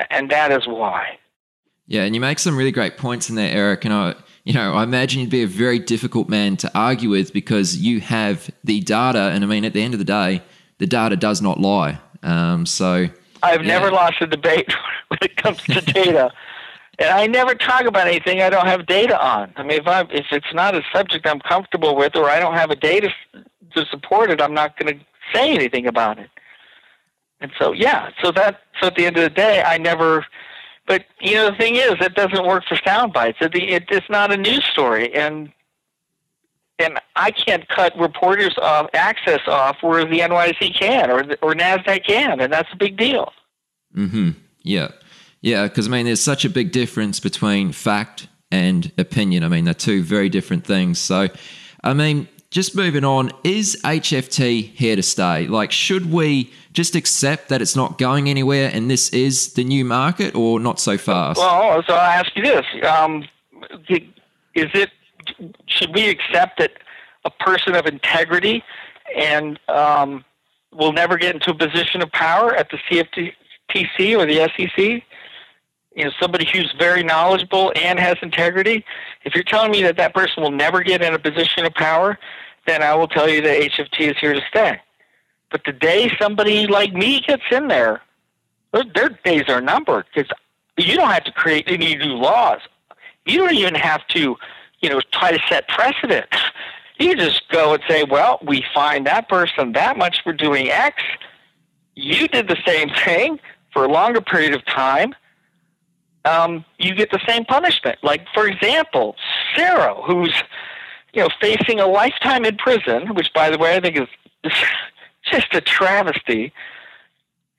And that is why. Yeah, and you make some really great points in there, Eric. And I, you know, I imagine you'd be a very difficult man to argue with because you have the data. And I mean, at the end of the day, the data does not lie. Um, so I've yeah. never lost a debate when it comes to data. and I never talk about anything I don't have data on. I mean, if I if it's not a subject I'm comfortable with, or I don't have a data to support it, I'm not going to say anything about it. And so, yeah, so that so at the end of the day, I never. But you know, the thing is, it doesn't work for sound bites. It, it, it's not a news story, and and I can't cut reporters off access off where the NYSE can or or Nasdaq can, and that's a big deal. Hmm. Yeah. Yeah. Because I mean, there's such a big difference between fact and opinion. I mean, they're two very different things. So, I mean, just moving on, is HFT here to stay? Like, should we just accept that it's not going anywhere and this is the new market or not so fast? Well, so I'll ask you this. Um, is it, should we accept that a person of integrity and um, will never get into a position of power at the CFTC or the SEC? You know, somebody who's very knowledgeable and has integrity. If you're telling me that that person will never get in a position of power, then I will tell you that HFT is here to stay. But the day somebody like me gets in there, their days are numbered because you don't have to create any new laws. You don't even have to, you know, try to set precedent. You just go and say, well, we find that person that much for doing X. You did the same thing for a longer period of time. Um, you get the same punishment. Like, for example, Sarao, who's you know facing a lifetime in prison, which, by the way, I think is just a travesty.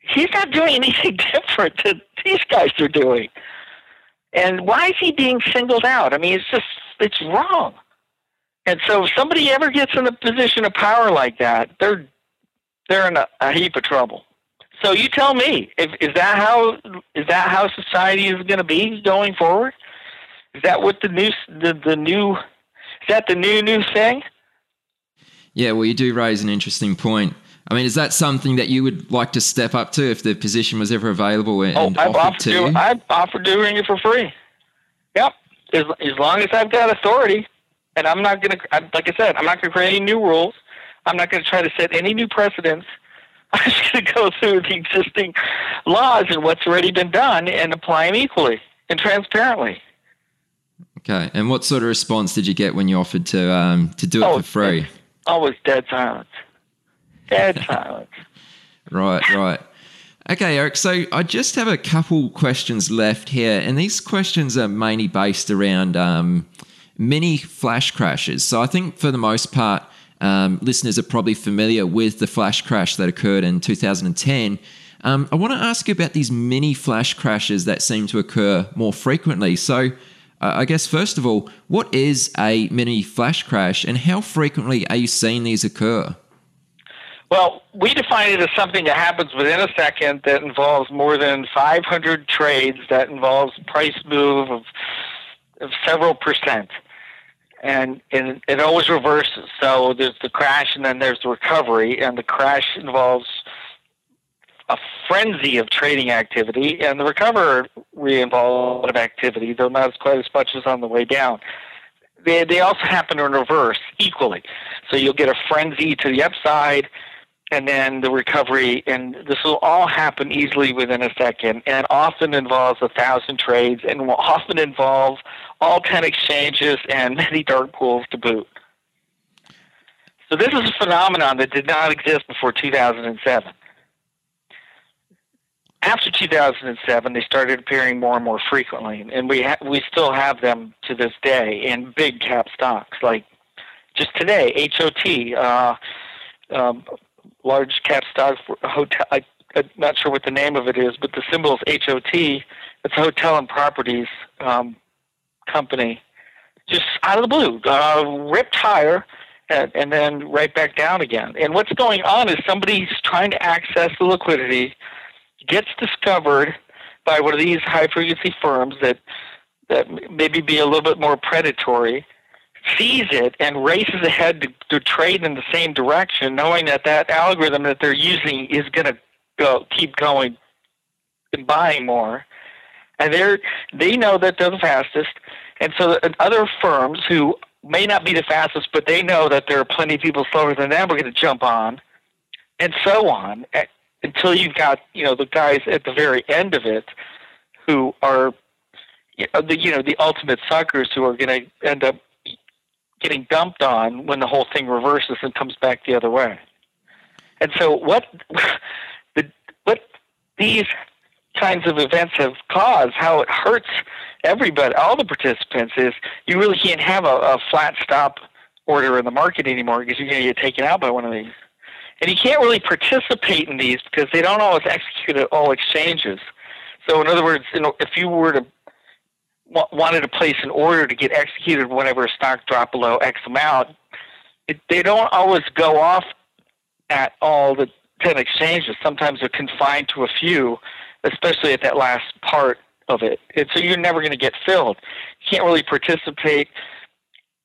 He's not doing anything different than these guys are doing. And why is he being singled out? I mean, it's just, it's wrong. And so if somebody ever gets in a position of power like that, they're, they're in a, a heap of trouble. So you tell me, if, is that how is that how society is going to be going forward? Is that what the new the, the new is that the new new thing? Yeah, well, you do raise an interesting point. I mean, is that something that you would like to step up to if the position was ever available and, oh, I've offered to do. I've offered doing it for free. Yep, as as long as I've got authority, and I'm not going to, like I said, I'm not going to create any new rules. I'm not going to try to set any new precedents. I'm just going to go through the existing laws and what's already been done and apply them equally and transparently. Okay, and what sort of response did you get when you offered to um, to do it Oh, for free? Always dead silence. Dead silence. Right, right. Okay, Eric. So I just have a couple questions left here, and these questions are mainly based around um, mini flash crashes. So I think for the most part, um, listeners are probably familiar with the flash crash that occurred in 2010. Um, I want to ask you about these mini flash crashes that seem to occur more frequently. So, uh, I guess first of all, what is a mini flash crash, and how frequently are you seeing these occur? Well, we define it as something that happens within a second that involves more than 500 trades, that involves price move of, of several percent. And, and it always reverses. So there's the crash and then there's the recovery, and the crash involves a frenzy of trading activity, and the recovery involves a lot of activity, though not as quite as much as on the way down. They, they also happen in reverse equally. So you'll get a frenzy to the upside, and then the recovery, and this will all happen easily within a second, and often involves a thousand trades, and will often involve all ten exchanges and many dark pools to boot. So this is a phenomenon that did not exist before 2007. After 2007, they started appearing more and more frequently, and we ha- we still have them to this day in big cap stocks like just today, HOT. Uh, um, large cap stock hotel. I, I'm not sure what the name of it is, but the symbol is HOT. It's hotel and properties um, company. Just out of the blue, uh, ripped higher, and, and then right back down again. And what's going on is somebody's trying to access the liquidity, gets discovered by one of these high frequency firms that that maybe be a little bit more predatory sees it and races ahead to, to trade in the same direction, knowing that that algorithm that they're using is going to go keep going and buying more. And they're they know that they're the fastest, And so other firms who may not be the fastest, but they know that there are plenty of people slower than them are going to jump on, and so on, until you've got you know the guys at the very end of it who are you uh, know, the you know the ultimate suckers who are going to end up getting dumped on when the whole thing reverses and comes back the other way. And so what the what these kinds of events have caused, how it hurts everybody, all the participants, is you really can't have a, a flat stop order in the market anymore because you're going to get taken out by one of these. And you can't really participate in these because they don't always execute at all exchanges. So, in other words, you know, if you were to wanted to place an order to get executed whenever a stock dropped below X amount, it, they don't always go off at all the 10 exchanges. Sometimes they're confined to a few, especially at that last part of it. And so you're never going to get filled. You can't really participate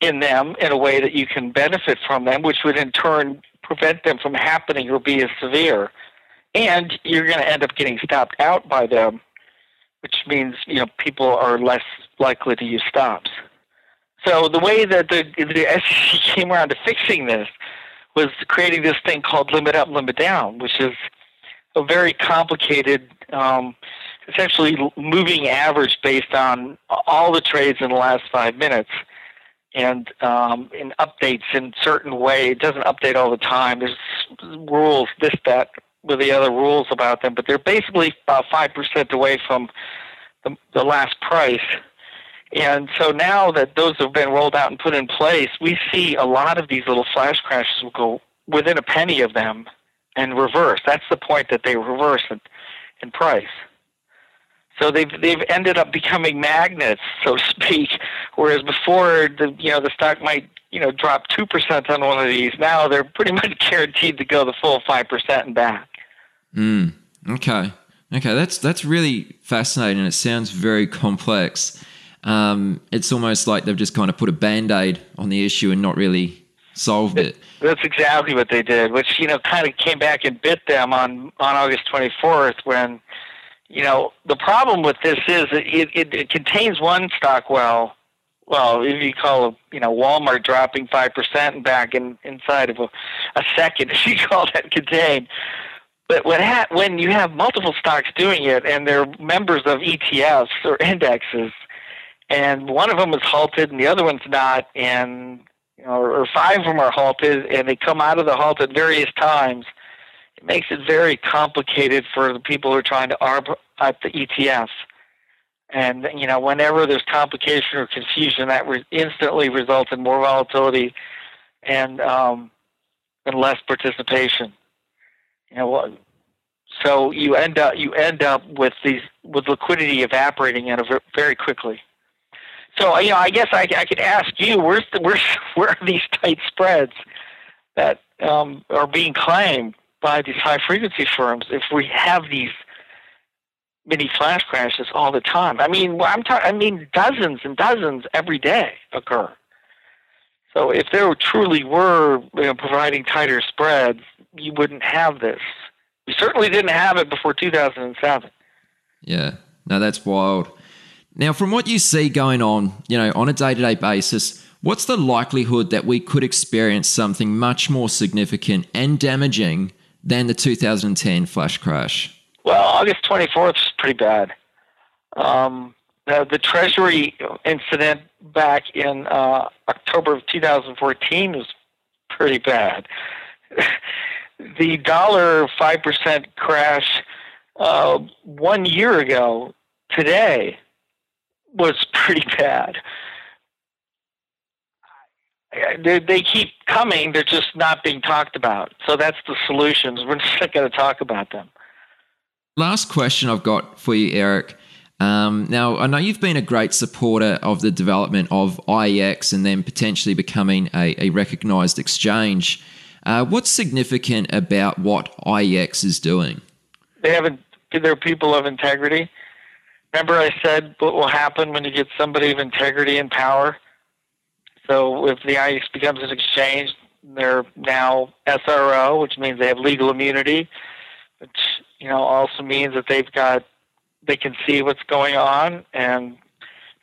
in them in a way that you can benefit from them, which would in turn prevent them from happening or be as severe. And you're going to end up getting stopped out by them which means you know people are less likely to use stops. So the way that the, the SEC came around to fixing this was creating this thing called limit up, limit down, which is a very complicated, um, essentially moving average based on all the trades in the last five minutes and um, in updates in certain way. It doesn't update all the time. There's rules, this, that, with the other rules about them, but they're basically about five percent away from the, the last price. And so now that those have been rolled out and put in place, we see a lot of these little flash crashes will go within a penny of them and reverse. That's the point that they reverse in, in price. So they've they've ended up becoming magnets, so to speak. Whereas before, the you know the stock might you know drop two percent on one of these. Now they're pretty much guaranteed to go the full five percent and back. Mm, okay. Okay, that's that's really fascinating. It sounds very complex. Um, it's almost like they've just kind of put a band aid on the issue and not really solved it. That's exactly what they did, which you know kind of came back and bit them on on August 24th when you know the problem with this is it, it, it contains one stock well well, if you call you know Walmart dropping five percent back in inside of a, a second, if you call that contained, but when, ha- when you have multiple stocks doing it and they're members of ETFs or indexes, and one of them is halted and the other one's not, and you know, or five of them are halted and they come out of the halt at various times, it makes it very complicated for the people who are trying to arb at the ETF. And you know, whenever there's complication or confusion, that re- instantly results in more volatility and um, and less participation. You know, so you end up you end up with these with liquidity evaporating in a very quickly. So you know, I guess I, I could ask you, where's the where's where are these tight spreads that um, are being claimed by these high frequency firms if we have these mini flash crashes all the time? I mean, I'm talking. I mean, dozens and dozens every day occur. So if there truly were you know, providing tighter spreads, you wouldn't have this. You certainly didn't have it before 2007. Yeah, no, that's wild. Now, from what you see going on, you know, on a day-to-day basis, what's the likelihood that we could experience something much more significant and damaging than the 2010 flash crash? Well, August 24th is pretty bad. Um, the, the Treasury incident back in uh, October of 2014 was pretty bad. the dollar 5% crash uh, one year ago today was pretty bad. They, they keep coming, they're just not being talked about. So that's the solutions. We're just not going to talk about them. Last question I've got for you, Eric. Um, now, I know you've been a great supporter of the development of IEX and then potentially becoming a, a recognized exchange. Uh, what's significant about what IEX is doing? They haven't. They're people of integrity. Remember, I said what will happen when you get somebody of integrity in power. So, if the IEX becomes an exchange, they're now SRO, which means they have legal immunity, which you know also means that they've got they can see what's going on and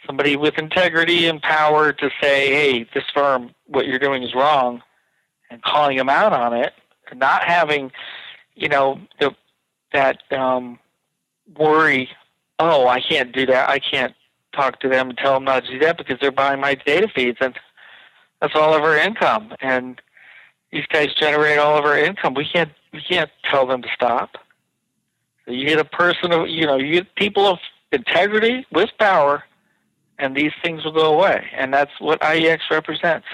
somebody with integrity and power to say, "Hey, this firm, what you're doing is wrong," and calling them out on it, and not having, you know, the that um, worry. Oh, I can't do that. I can't talk to them and tell them not to do that because they're buying my data feeds, and that's all of our income. And these guys generate all of our income. We can't we can't tell them to stop. You get a person of you know you get people of integrity with power, and these things will go away. And that's what IEX represents.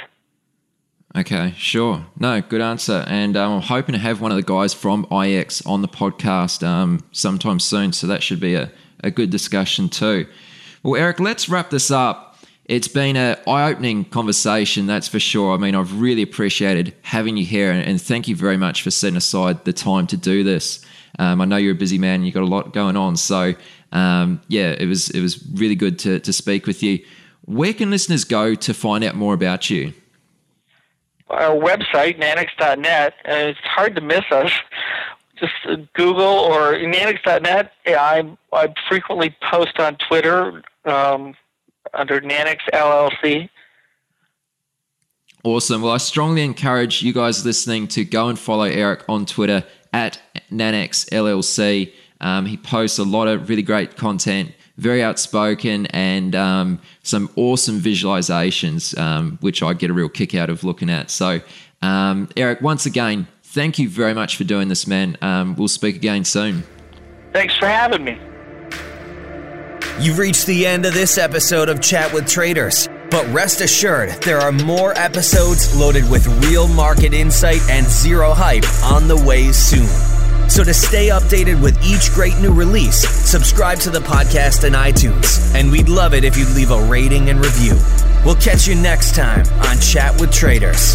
Okay, sure. No, good answer. And um, I'm hoping to have one of the guys from IEX on the podcast um, sometime soon. So that should be a, a good discussion too. Well, Eric, let's wrap this up. It's been an eye opening conversation, that's for sure. I mean, I've really appreciated having you here, and, and thank you very much for setting aside the time to do this. Um, I know you're a busy man, you've got a lot going on. So, um, yeah, it was, it was really good to, to speak with you. Where can listeners go to find out more about you? Our website, nanex.net. Uh, it's hard to miss us just Google or Nanex.net. I, I frequently post on Twitter um, under Nanex LLC. Awesome. Well, I strongly encourage you guys listening to go and follow Eric on Twitter at Nanex LLC. Um, he posts a lot of really great content, very outspoken, and um, some awesome visualizations, um, which I get a real kick out of looking at. So, um, Eric, once again, thank you very much for doing this, man. Um, we'll speak again soon. Thanks for having me. You've reached the end of this episode of Chat with Traders. But rest assured, there are more episodes loaded with real market insight and zero hype on the way soon. So to stay updated with each great new release, subscribe to the podcast in iTunes. And we'd love it if you'd leave a rating and review. We'll catch you next time on Chat with Traders.